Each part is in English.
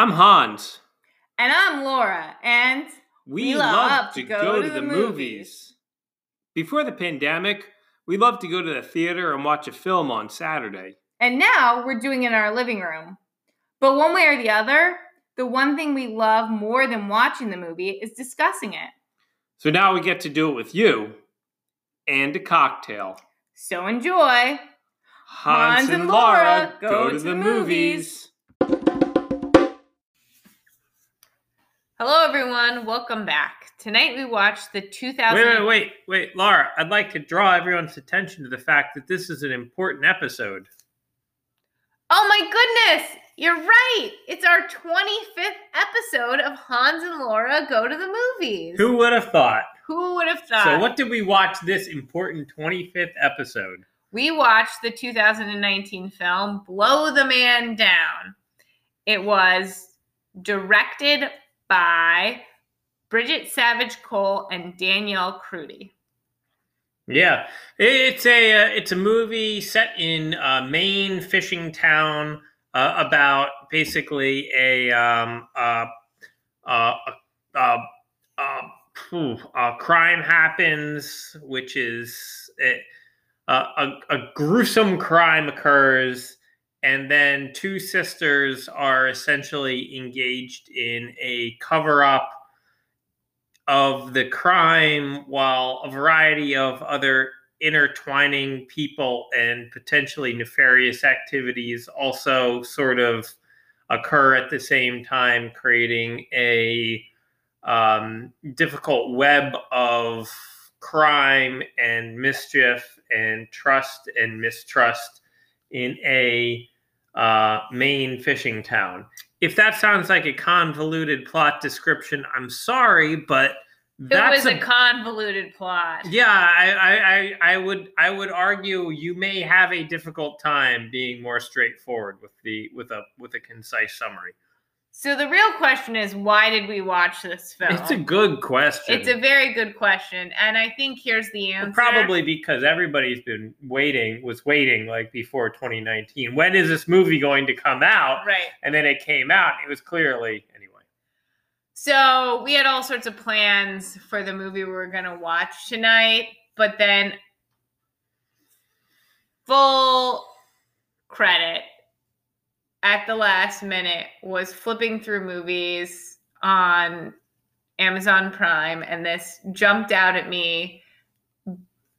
I'm Hans. And I'm Laura, and We, We love, love to to go, go to to the, movies. movies. Before the pandemic, we loved to go to the theater and watch a film on Saturday. and now we're doing it in our living room. But one way or the other, the one thing we love more than watching the movie is discussing it. So now we get to do it with you and a cocktail. So enjoy. Hans, and Laura go, to the movies. Hello, everyone. Welcome back. Tonight we watched the 2000. Wait, wait, wait, wait, Laura. I'd like to draw everyone's attention to the fact that this is an important episode. Oh my goodness! You're right. It's our 25th episode of Hans and Laura go to the movies. Who would have thought? Who would have thought? So, what did we watch this important 25th episode? we watched the 2019 film Blow the Man Down. It was directed by Bridget Savage Cole and Danielle Krudy. Yeah, it's a uh, it's a movie set in a Maine fishing town uh, about basically a um uh uh uh, uh, phew, a crime happens, which is uh, a a gruesome crime occurs, and then two sisters are essentially engaged in a cover up of the crime while a variety of other intertwining people and potentially nefarious activities also sort of occur at the same time creating a um, difficult web of crime and mischief and trust and mistrust in a uh, Maine fishing town if that sounds like a convoluted plot description, I'm sorry, but that's it was a, convoluted plot. yeah. I, I, I, I would I would argue you may have a difficult time being more straightforward with the with a with a concise summary. So the real question is why did we watch this film? It's a good question. It's a very good question, and I think here's the answer. Probably because everybody's been waiting, was waiting like before 2019. When is this movie going to come out? right. And then it came out. It was clearly anyway. So we had all sorts of plans for the movie we were gonna watch tonight, but then full credit at the last minute was flipping through movies on Amazon Prime, and this jumped out at me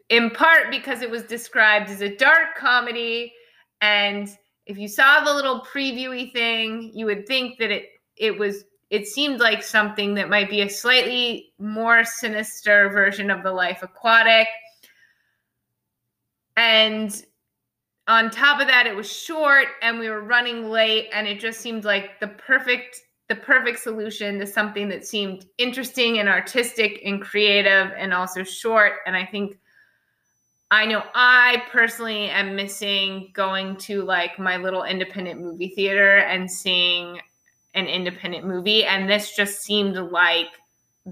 in part because it was described as a dark comedy. And if you saw the little previewy thing you would think that it it was it seemed like something that might be a slightly more sinister version of the life aquatic. And on top of that it was short and we were running late and it just seemed like the perfect the perfect solution to something that seemed interesting and artistic and creative and also short. And i think i know i personally am missing going to like my little independent movie theater and seeing an independent movie. And this just seemed like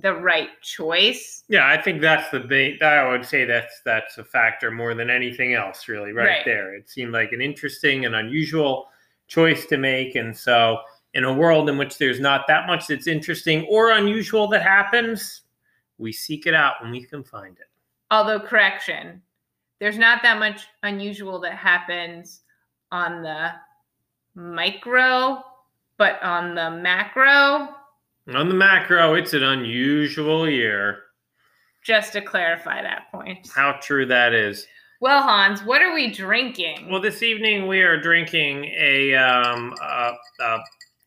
the right choice Yeah, I think that's the big. I would say that's that's a factor more than anything else, really, right, Right. there. It seemed like an interesting and unusual choice to make, and so in a world in which there's not that much that's interesting or unusual that happens, we seek it out when we can find it. although correction there's not that much unusual that happens on the micro but on the macro On the macro, it's an unusual year. just to clarify that point How true that is. well hans what are we drinking Well, this evening we are drinking a, um, a, a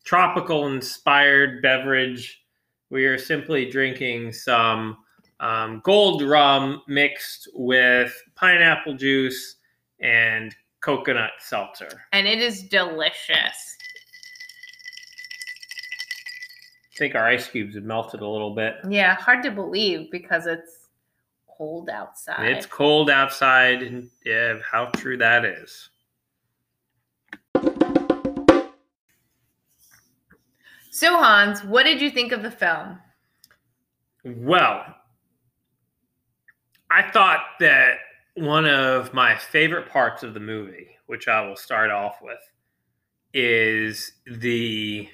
tropical inspired beverage. We are simply drinking some um, gold rum mixed with pineapple juice and coconut seltzer. and it is delicious I think our ice cubes have melted a little bit. yeah hard to believe because it's cold outside It's cold outside, and yeah, how true that is. so hans what did you think of the film Well, I thought that one of my favorite parts of the movie, which I will start off with, is the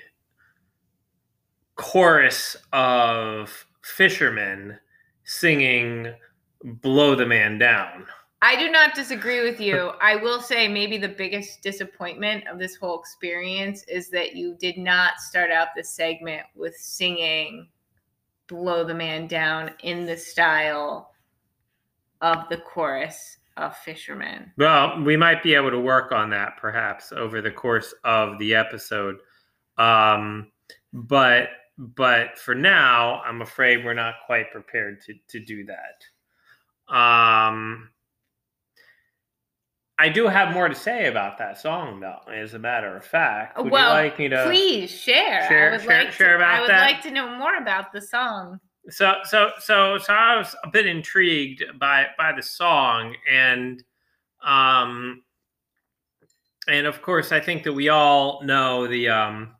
chorus of fishermen singing "Blow the Man Down." I do not disagree with you. I will say maybe the biggest disappointment of this whole experience is that you did not start out this segment with singing Blow the Man Down in the style of the chorus of Fishermen. Well, we might be able to work on that perhaps over the course of the episode. Um, but but for now, I'm afraid we're not quite prepared to to do that. Um, I do have more to say about that song, though. As a matter of fact, would well, you like me to please share. share- I would share- like share to, about I would that? like to know more about the song. So so so so I was a bit intrigued by by the song and um and of course I think that we all know the um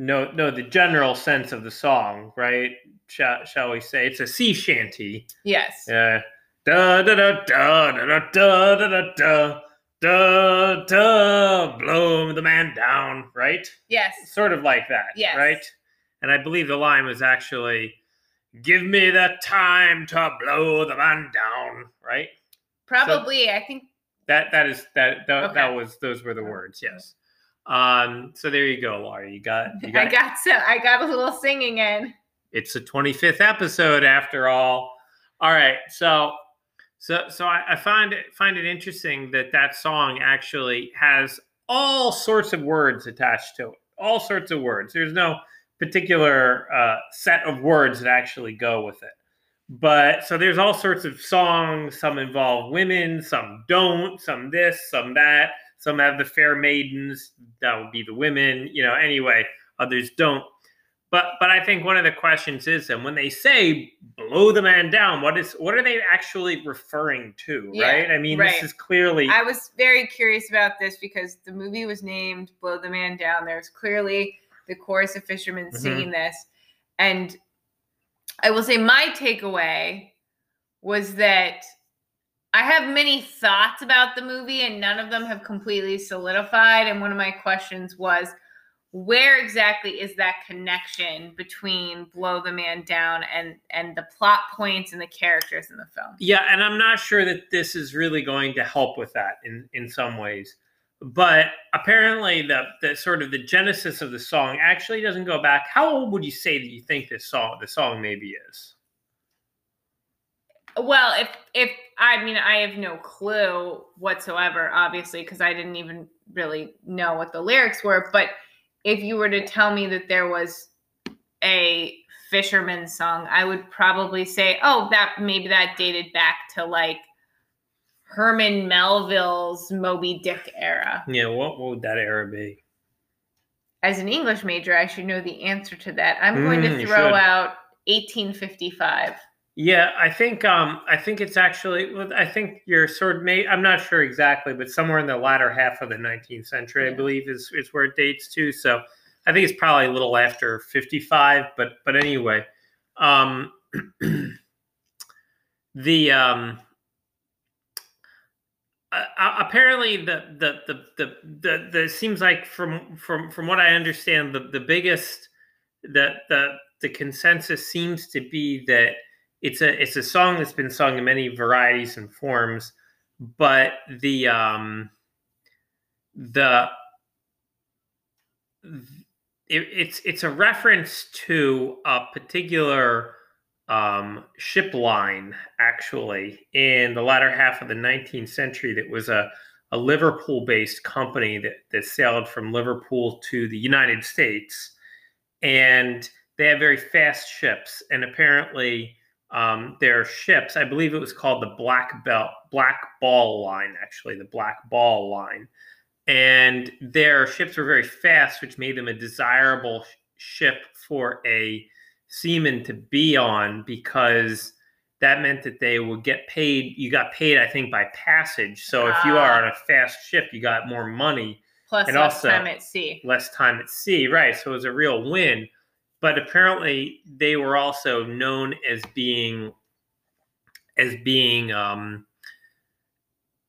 know know the general sense of the song, right? Shall, shall we say it's a sea shanty. Yes. Uh, da da da da da da da da da da da da blow the man down, right? Yes. sort of like that, Yes. right? And I believe the line was actually, "Give me the time to blow the man down," right? Probably. I think That that is that that, Okay. that was those were the words, yes. Um, so there you go, Laura. You got you I got. got so I got a little singing in. it's the twenty fifth episode after all. All right, so so so I, I find it find it interesting that that song actually has all sorts of words attached to it. All sorts of words. There's no particular uh, set of words that actually go with it. But so there's all sorts of songs. Some involve women, some don't. Some this, some that. Some have the fair maidens. That would be the women. You know. Anyway, others don't. But but I think one of the questions is, and when they say blow the man down, what is what are they actually referring to? Yeah, right. I mean, right. this is clearly I was very curious about this because the movie was named Blow the Man Down. There's clearly the chorus of fishermen Mhm. singing this. And I will say my takeaway was that I have many thoughts about the movie and none of them have completely solidified. And one of my questions was where exactly is that connection between Blow the Man Down and and the plot points and the characters in the film? Yeah, and I'm not sure that this is really going to help with that in in some ways. But apparently the the sort of the genesis of the song actually doesn't go back. How old would you say that you think this song the song maybe is? Well, if if I mean I have no clue whatsoever, obviously, because I didn't even really know what the lyrics were. But if you were to tell me that there was a fisherman song, I would probably say, oh, that maybe that dated back to like Herman Melville's Moby Dick era. Yeah, what, what would that era be? As an English major, I should know the answer to that. I'm going Mm, to throw out 1855. Yeah, I think um I think it's actually I think you're sort of may I'm not sure exactly, but somewhere in the latter half of the 19th century, I believe is is where it dates to. So I think it's probably a little after 55, but but anyway, um the um uh, apparently the the the the the, the seems like from from from what I understand the the biggest the the the consensus seems to be that it's a it's a song that's been sung in many varieties and forms, but the um the it, it's it's a reference to a particular um, ship line actually in the latter half of the 19th century that was a, a Liverpool based company that, that sailed from Liverpool to the United States. And they had very fast ships and apparently um, their ships i believe it was called the black belt black ball line actually the black ball line and their ships were very fast which made them a desirable sh- ship for a seaman to be on because that meant that they would get paid you got paid i think by passage so if you are Ah. on a fast ship you got more money Plus And less also- time at sea. less time at sea, right? So it was a real win. But apparently, they were also known as being as being um,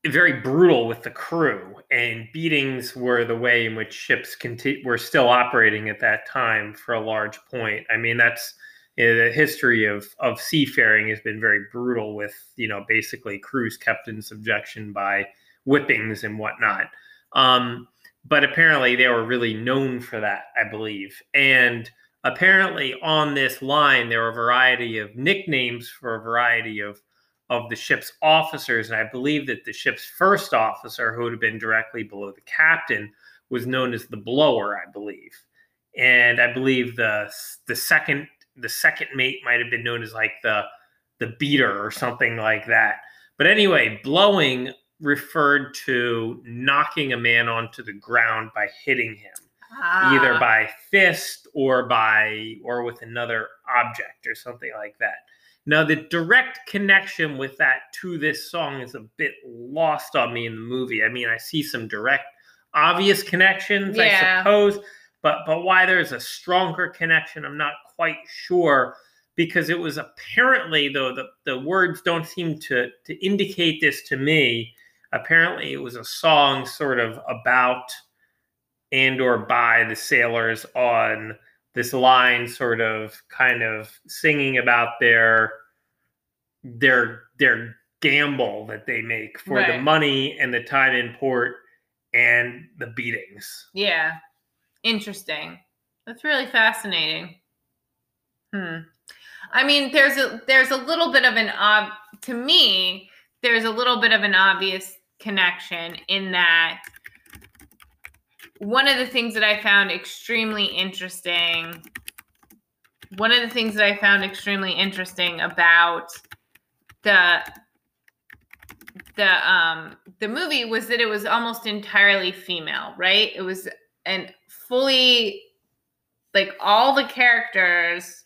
very brutal with the crew, and beatings were the way in which ships conti- were still operating at that time for a large point. I mean, that's you know, the history of of seafaring has been very brutal, with you know basically crews kept in subjection by whippings and whatnot. Um, but apparently, they were really known for that, I believe, and apparently on this line there were a variety of nicknames for a variety of of the ship's officers and i believe that the ship's first officer who would have been directly below the captain was known as the blower i believe. And i believe the the second the second mate might have been known as like the the beater or something like that. But anyway blowing referred to knocking a man onto the ground by hitting him Ah, either by fist or by or with another object or something like that. Now the direct connection with that to this song is a bit lost on me in the movie. I mean, I see some direct obvious connections, I suppose, but but why there's a stronger connection, I'm not quite sure because it was apparently though the, the words don't seem to to indicate this to me. Apparently it was a song sort of about and or by the sailors on this line sort of kind of singing about their their their gamble that they make for the money and the time in port and the beatings. Yeah. Interesting. That's really fascinating. Hmm. I mean, there's a there's a little bit of an ob to me, there's a little bit of an obvious connection in that one of the things that I found extremely interesting one of the things that I found extremely interesting about the the um the movie was that it was almost entirely female, right? It was and fully like all the characters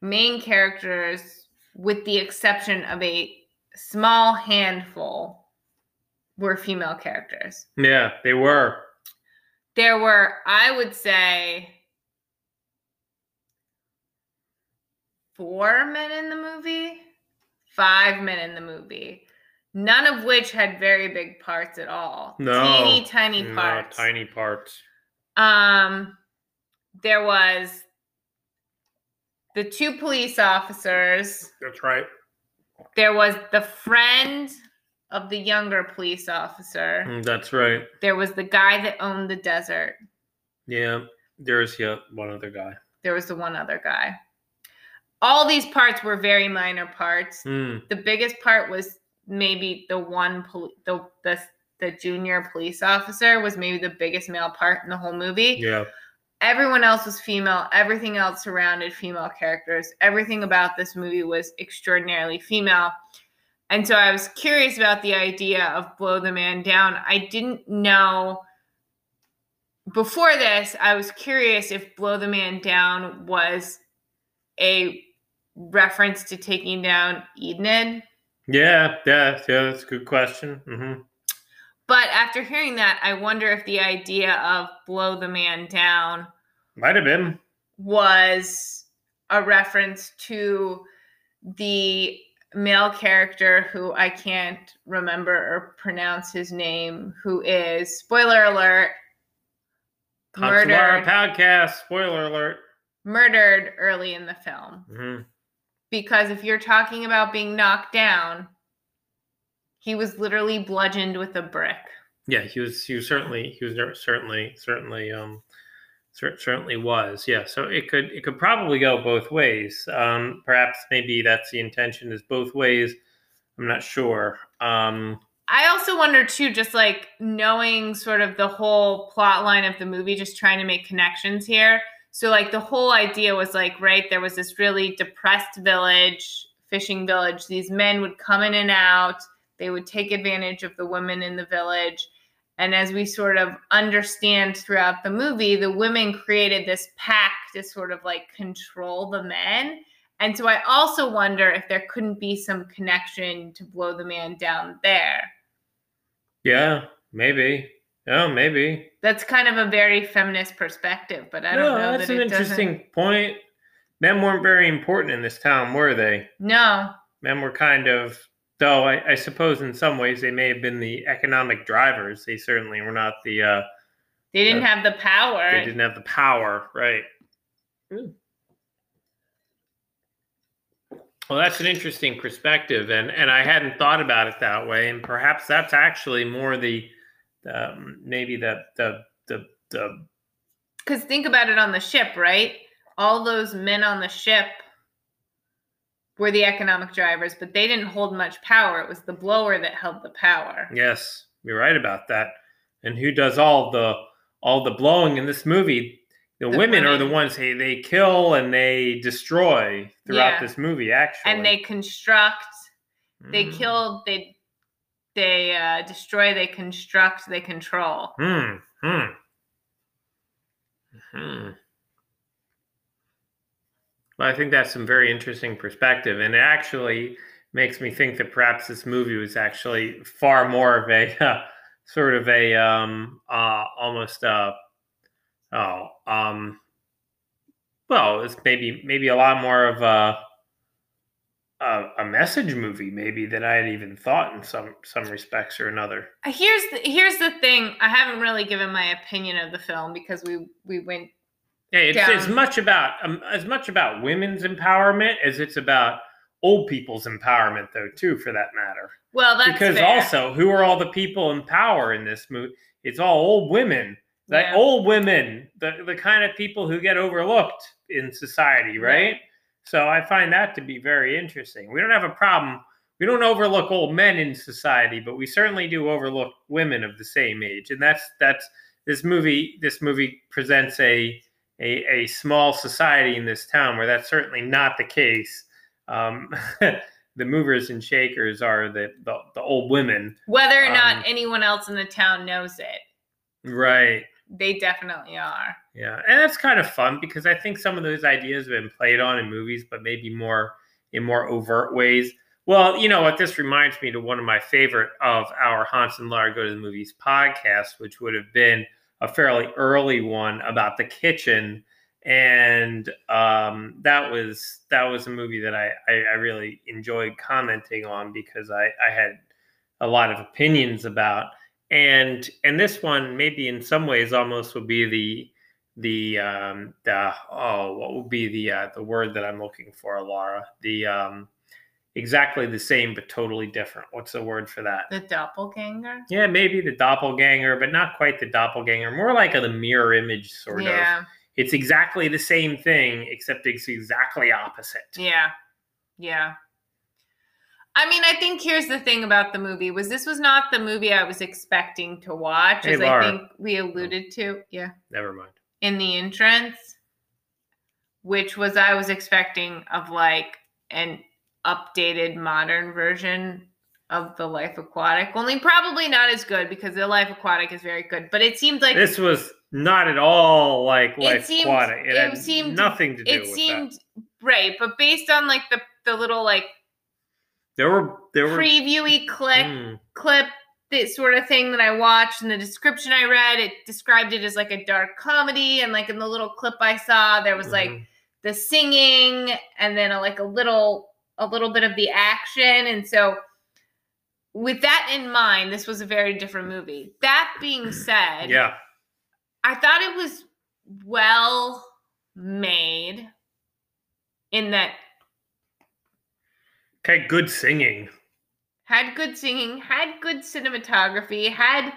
main characters with the exception of a small handful were female characters. Yeah, they were. There were I would say four men in the movie, five men in the movie, none of which had very big parts at all. No, teeny tiny No, parts. tiny parts. Um, there was the two police officers. That's right. There was the friend of the younger police officer. Mm, That's right. There was the guy that owned the desert. Yeah, there's yeah one other guy. There was the one other guy. All these parts were very minor parts. Mm, The biggest part was maybe the one poli- the the the junior police officer was maybe the biggest male part in the whole movie. yeah. everyone else was female everything else surrounded female characters everything about this movie was extraordinarily female and so i was curious about the idea of blow the man down i didn't know before this i was curious if blow the man down was a reference to taking down enid Yeah, yeah, yeah, that's a good question. hmm but after hearing that i wonder if the idea of blow the man down Might have been. was a reference to the male character who I can't remember or pronounce his name, who is spoiler alert murdered podcast. Spoiler alert. murdered early in the film. hmm Because if you're talking about being knocked down, he was literally bludgeoned with a brick. Yeah, he was. He was certainly. He was certainly. Certainly. Um, certainly was. Yeah. So it could. It could probably go both ways. Um, perhaps maybe that's the intention. Is both ways. I'm not sure. Um, I also wonder too, just like knowing sort of the whole plot line of the movie, just trying to make connections here. So like the whole idea was like, right, there was this really depressed village, fishing village. These men would come in and out. They would take advantage of the women in the village. And as we sort of understand throughout the movie, the women created this pack to sort of like control the men. And so I also wonder if there couldn't be some connection to blow the man down there. yeah. Maybe. Oh, maybe. That's kind of a very feminist perspective, but I don't no, know that's that an interesting doesn't. point. Men weren't very important in this town, were they? No, Men were kind of Though I, I suppose in some ways they may have been the economic drivers. They certainly were not the. Uh, They didn't Uh, have the power. they didn't have the power, right? Well, that's an interesting perspective, and and I hadn't thought about it that way, and perhaps that's actually more the, um, maybe the the the the Because think about it on the ship, right? All those men on the ship were the economic drivers, but they didn't hold much power. It was the blower that held the power. yes, you're right about that. And who does all the all the blowing in this movie? The, The women, are the ones they they kill and they destroy throughout Yeah. this movie. Actually, And they construct, they Mm. kill, they they uh, destroy, they construct, they control. Hmm. Hmm. Hmm. Well, I think that's some very interesting perspective, and it actually makes me think that perhaps this movie was actually far more of a uh, sort of a um, uh, almost uh, oh um, well, it's maybe maybe a lot more of a a, a message movie, maybe than I had even thought in some some respects or another. Here's the, here's the thing. I haven't really given my opinion of the film because we we went Yeah, it's as much about um, as much about women's empowerment as it's about old people's empowerment, though, too, for that matter. well. That's because fair. also, who are all the people in power in this movie? It's all old women, like Yeah. old women, the the kind of people who get overlooked in society, right? Right. So I find that to be very interesting. We don't have a problem. We don't overlook old men in society, but we certainly do overlook women of the same age, and that's that's this movie. This movie presents a a, a small society in this town where that's certainly not the case. Um, the movers and shakers are the, the, the old women. whether or not um, anyone else in the town knows it, Right. they definitely are. Yeah. And that's kind of fun because I think some of those ideas have been played on in movies, but maybe more in more overt ways. Well, you know what? This reminds me to one of my favorite of our Hans and Laura Go to the Movies podcast, which would have been a fairly early one about the kitchen. And um, that was that was a movie that I, I, I really enjoyed commenting on because I, I had a lot of opinions about. And and this one maybe in some ways almost would be the the um the oh what would be the uh, the word that I'm looking for, Laura? The um exactly the same but totally different. What's the word for that? The doppelganger. Yeah, maybe the doppelganger, but not quite the doppelganger. More like a the mirror image sort of. yeah, It's exactly the same thing, except it's exactly opposite. yeah, yeah. I mean, I think here's the thing about the movie was this was not the movie I was expecting to watch, Hey, as Laura. I think we alluded to. Yeah, Never mind. in the entrance, which was I was expecting of like an updated modern version of the Life Aquatic. Only probably not as good because the Life Aquatic is very good, but it seemed like This was not at all like Life seemed- Aquatic. It, it seemed- nothing to do it seemed that. right, but based on like the the little like There were there were previewy click Hmm. clip this sort of thing that I watched and the description I read, it described it as like a dark comedy. And like in the little clip I saw, there was like Mhm. the singing and then a, like a little a little bit of the action. And so with that in mind, this was a very different movie. That being said, yeah. I thought it was well made in that Okay, good singing. had good singing, had good cinematography, had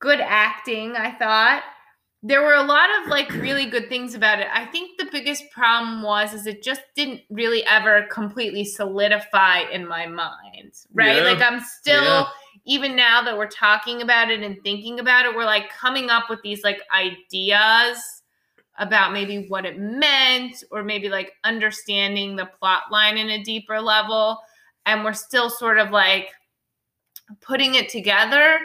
good acting, I thought. There were a lot of like really good things about it. I think the biggest problem was is it just didn't really ever completely solidify in my mind. Right? Yeah. Like I'm still Yeah. even now that we're talking about it and thinking about it, we're like coming up with these like ideas about maybe what it meant or maybe like understanding the plot line in a deeper level and we're still sort of like putting it together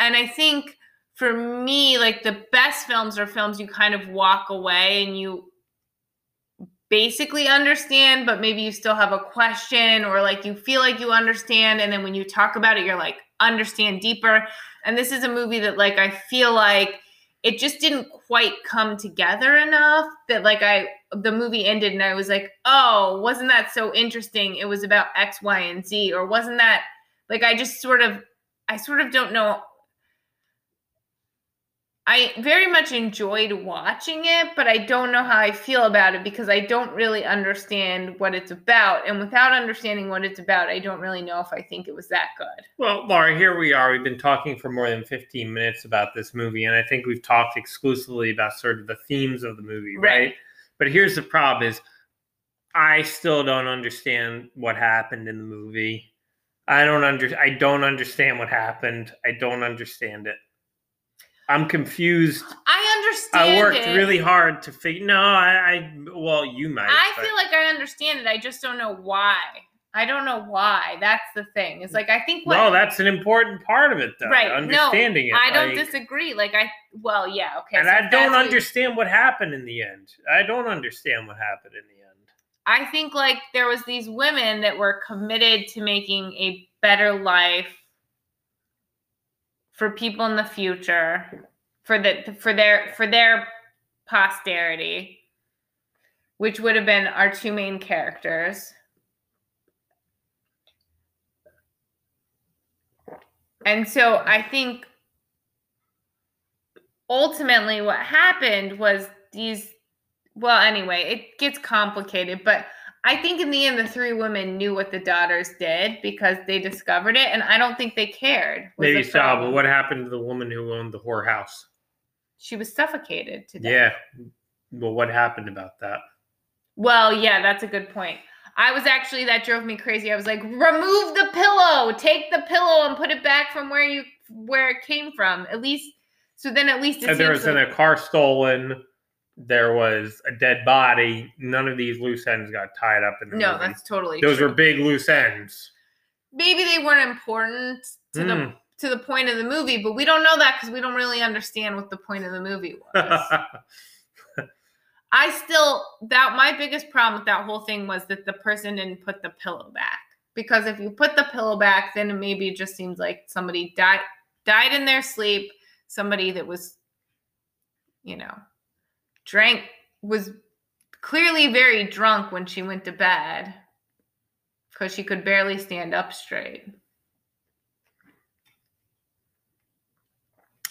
and i think for me like the best films are films you kind of walk away and you basically understand but maybe you still have a question or like you feel like you understand and then when you talk about it you're like understand deeper and this is a movie that like i feel like it just didn't quite come together enough that like I the movie ended and I was like, "Oh, wasn't that so interesting? It was about X, Y, and Z." Or wasn't that like I just sort of I sort of don't know I very much enjoyed watching it, but I don't know how I feel about it because I don't really understand what it's about. And without understanding what it's about, I don't really know if I think it was that good. Well, Laura, here we are. We've been talking for more than 15 minutes about this movie, and I think we've talked exclusively about sort of the themes of the movie, right? Right. But here's the problem is I still don't understand what happened in the movie. I don't under I don't understand what happened. I don't understand it. I'm confused. I understand I worked it. really hard to figure. No, I, I well, you might. I but- feel like I understand it. I just don't know why. I don't know why. That's the thing. It's like I think what well, that's an important part of it, though. Right. No, Understanding it. I don't like- disagree. Like I well, yeah, okay. and so I don't understand what happened in the end. I don't understand what happened in the end. I think like there was these women that were committed to making a better life for people in the future, for the for their for their posterity, which would have been our two main characters. And so I think ultimately what happened was these well anyway it gets complicated but i think in the end the three women knew what the daughters did because they discovered it and i don't think they cared Maybe the so, but what happened to the woman who owned the whorehouse? she was suffocated to death Yeah. Well, what happened about that? well yeah that's a good point i was actually that drove me crazy i was like remove the pillow take the pillow and put it back from where you where it came from at least so then at least it And there was like- in a car stolen. There was a dead body. None of these loose ends got tied up in the no movie. that's totally Those true. were big loose ends. maybe they weren't important to the Hmm. to the point of the movie, but we don't know that because we don't really understand what the point of the movie was. I still that my biggest problem with that whole thing was that the person didn't put the pillow back. Because if you put the pillow back, then maybe it just seems like somebody died died in their sleep, somebody that was, you know, drank was clearly very drunk when she went to bed because she could barely stand up straight.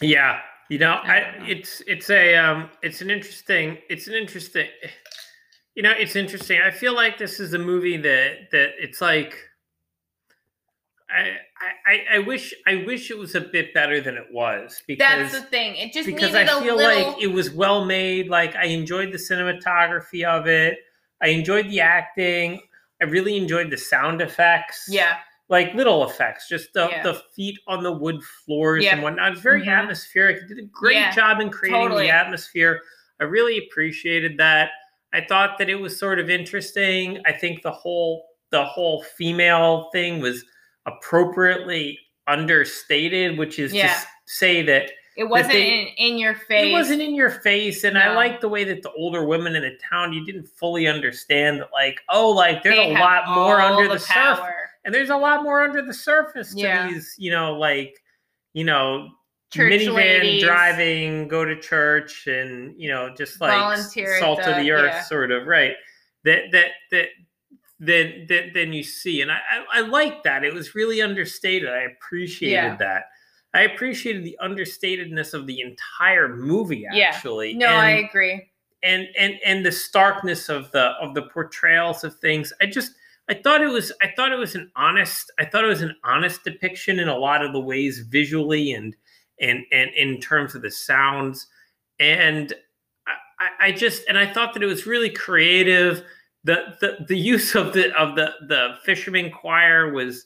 Yeah, you know, I I, it's it's a um it's an interesting it's an interesting you know, it's interesting. I feel like this is a movie that that it's like I I I wish I wish it was a bit better than it was because That's the thing. It just because I feel little. like it was well made. Like I enjoyed the cinematography of it. I enjoyed the acting. I really enjoyed the sound effects. yeah, like little effects, just the, Yeah. the feet on the wood floors and whatnot. It's very Mhm. atmospheric. It did a great Yeah, job in creating totally. the atmosphere. I really appreciated that. I thought that it was sort of interesting. I think the whole the whole female thing was appropriately understated, which is to Yeah. s- say that it wasn't they- in, in your face. it wasn't in your face, and I like the way that the older women in the town you didn't fully understand that, like, oh, like there's They a lot more under the, surface, and there's a lot more under the surface to Yeah. these, you know, like, you know, Church minivan ladies. driving, go to church, and you know, just like Volunteer salt of the- the earth, yeah. sort of, right? That that that. Then, then, then you see, and I, I, I like that. It was really understated. I appreciated Yeah. that. I appreciated the understatedness of the entire movie. Yeah. Actually, No, and, I agree. and and and the starkness of the of the portrayals of things. I just I thought it was I thought it was an honest I thought it was an honest depiction in a lot of the ways visually and and and in terms of the sounds and I- I just and I thought that it was really creative. The the the use of the of the the fisherman choir was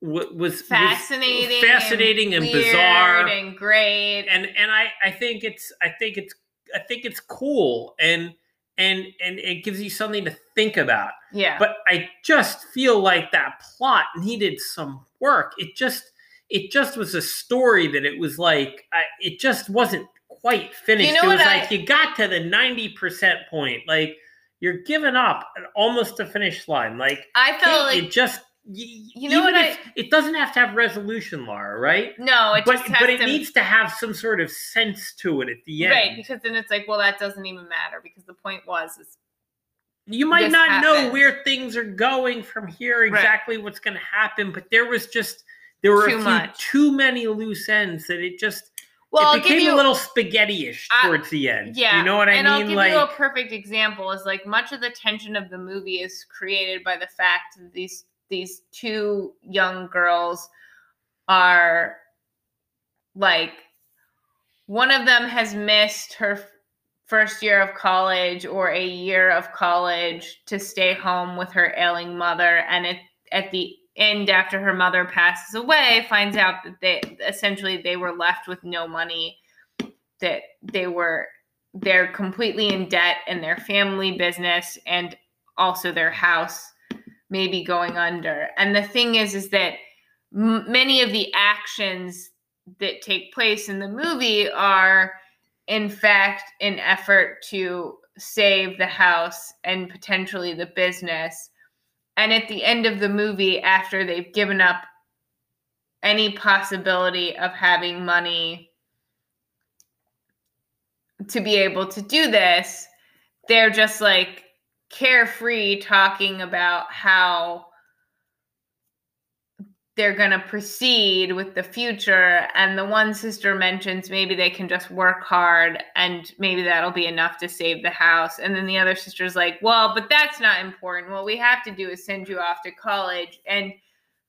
wa- was was Fascinating, fascinating and, bizarre and great. and and I I think it's I think it's I think it's cool and and and it gives you something to think about. yeah, But I just feel like that plot needed some work. It just it just was a story that it was like I, it just wasn't quite finished. You know it was what I- like you got to the 90% point. Like you're giving up at almost the finish line. Like I felt like it just y- You know what if- it doesn't have to have resolution, Laura, right? No, it but just has but it to needs to have some sort of sense to it at the end. right because then it's like, well, that doesn't even matter because the point was is you might not know where things are going from here, Right. exactly what's going to happen, but there was just there were Too a few too many loose ends that it just well, it became you a little spaghetti-ish I- towards the end. Yeah, you know what I and mean? I'll give like you a perfect example. Is like much of the tension of the movie is created by the fact that these these two young girls are like one of them has missed her first year of college or a year of college to stay home with her ailing mother and it, at the end after her mother passes away finds out that they essentially they were left with no money that they were they're completely in debt in their family business and also their house may be going under. And the thing is is that m- many of the actions that take place in the movie are in fact an effort to save the house and potentially the business and at the end of the movie after they've given up any possibility of having money to be able to do this they're just like carefree talking about how they're going to proceed with the future and the one sister mentions maybe they can just work hard and maybe that'll be enough to save the house. And then the other sister's like well but that's not important. What we have to do is send you off to college. And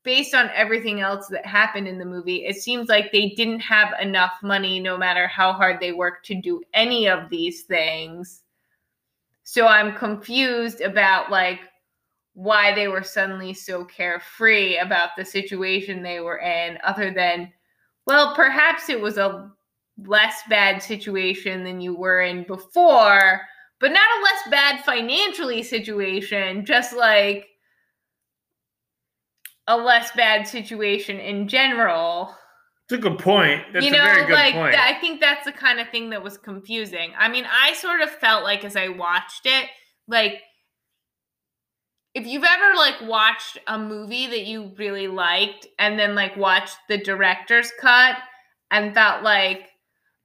based on everything else that happened in the movie it seems like they didn't have enough money no matter how hard they worked to do any of these things. So i'm confused about like why they were suddenly so carefree about the situation they were in, other than, well, perhaps it was a less bad situation than you were in before, but not a less bad financially situation, just like a less bad situation in general. it's a good point. That's you know, a very good like point. I think that's the kind of thing that was confusing. I mean, I sort of felt like as I watched it, like if you've ever like watched a movie that you really liked and then like watched the director's cut and felt like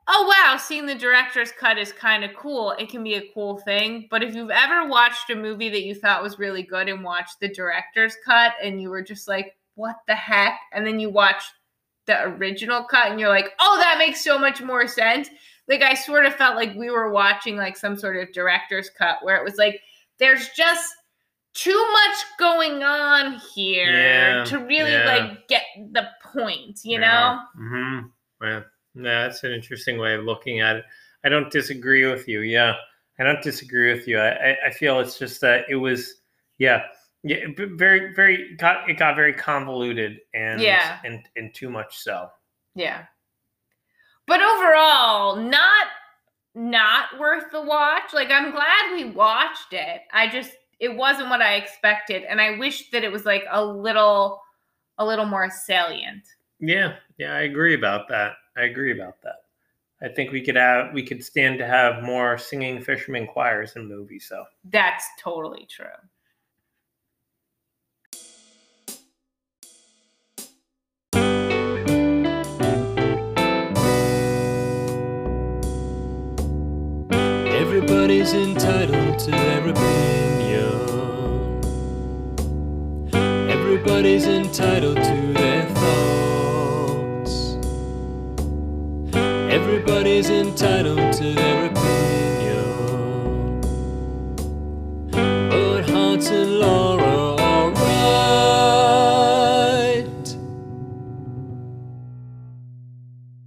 oh wow seeing the director's cut is kind of cool. It can be a cool thing. But if you've ever watched a movie that you thought was really good and watched the director's cut and you were just like what the heck? and then you watch the original cut and you're like oh that makes so much more sense. Like i sort of felt like we were watching like some sort of director's cut where it was like there's just too much going on here Yeah, to really yeah. like get the point, you know? Mm-hmm. Yeah. yeah, that's an interesting way of looking at it. I don't disagree with you. Yeah, I don't disagree with you. I, I, I feel it's just that it was, yeah, yeah, very, very got it got very convoluted and Yeah. and and too much so. Yeah. But overall, not not worth the watch. Like I'm glad we watched it. I just it wasn't what I expected and I wish that it was like a little a little more salient. Yeah, yeah, I agree about that. I agree about that. I think we could have we could stand to have more singing fisherman choirs in movies. So That's totally true. Everybody's entitled to their opinion. Everybody's entitled to their thoughts. Everybody's entitled to their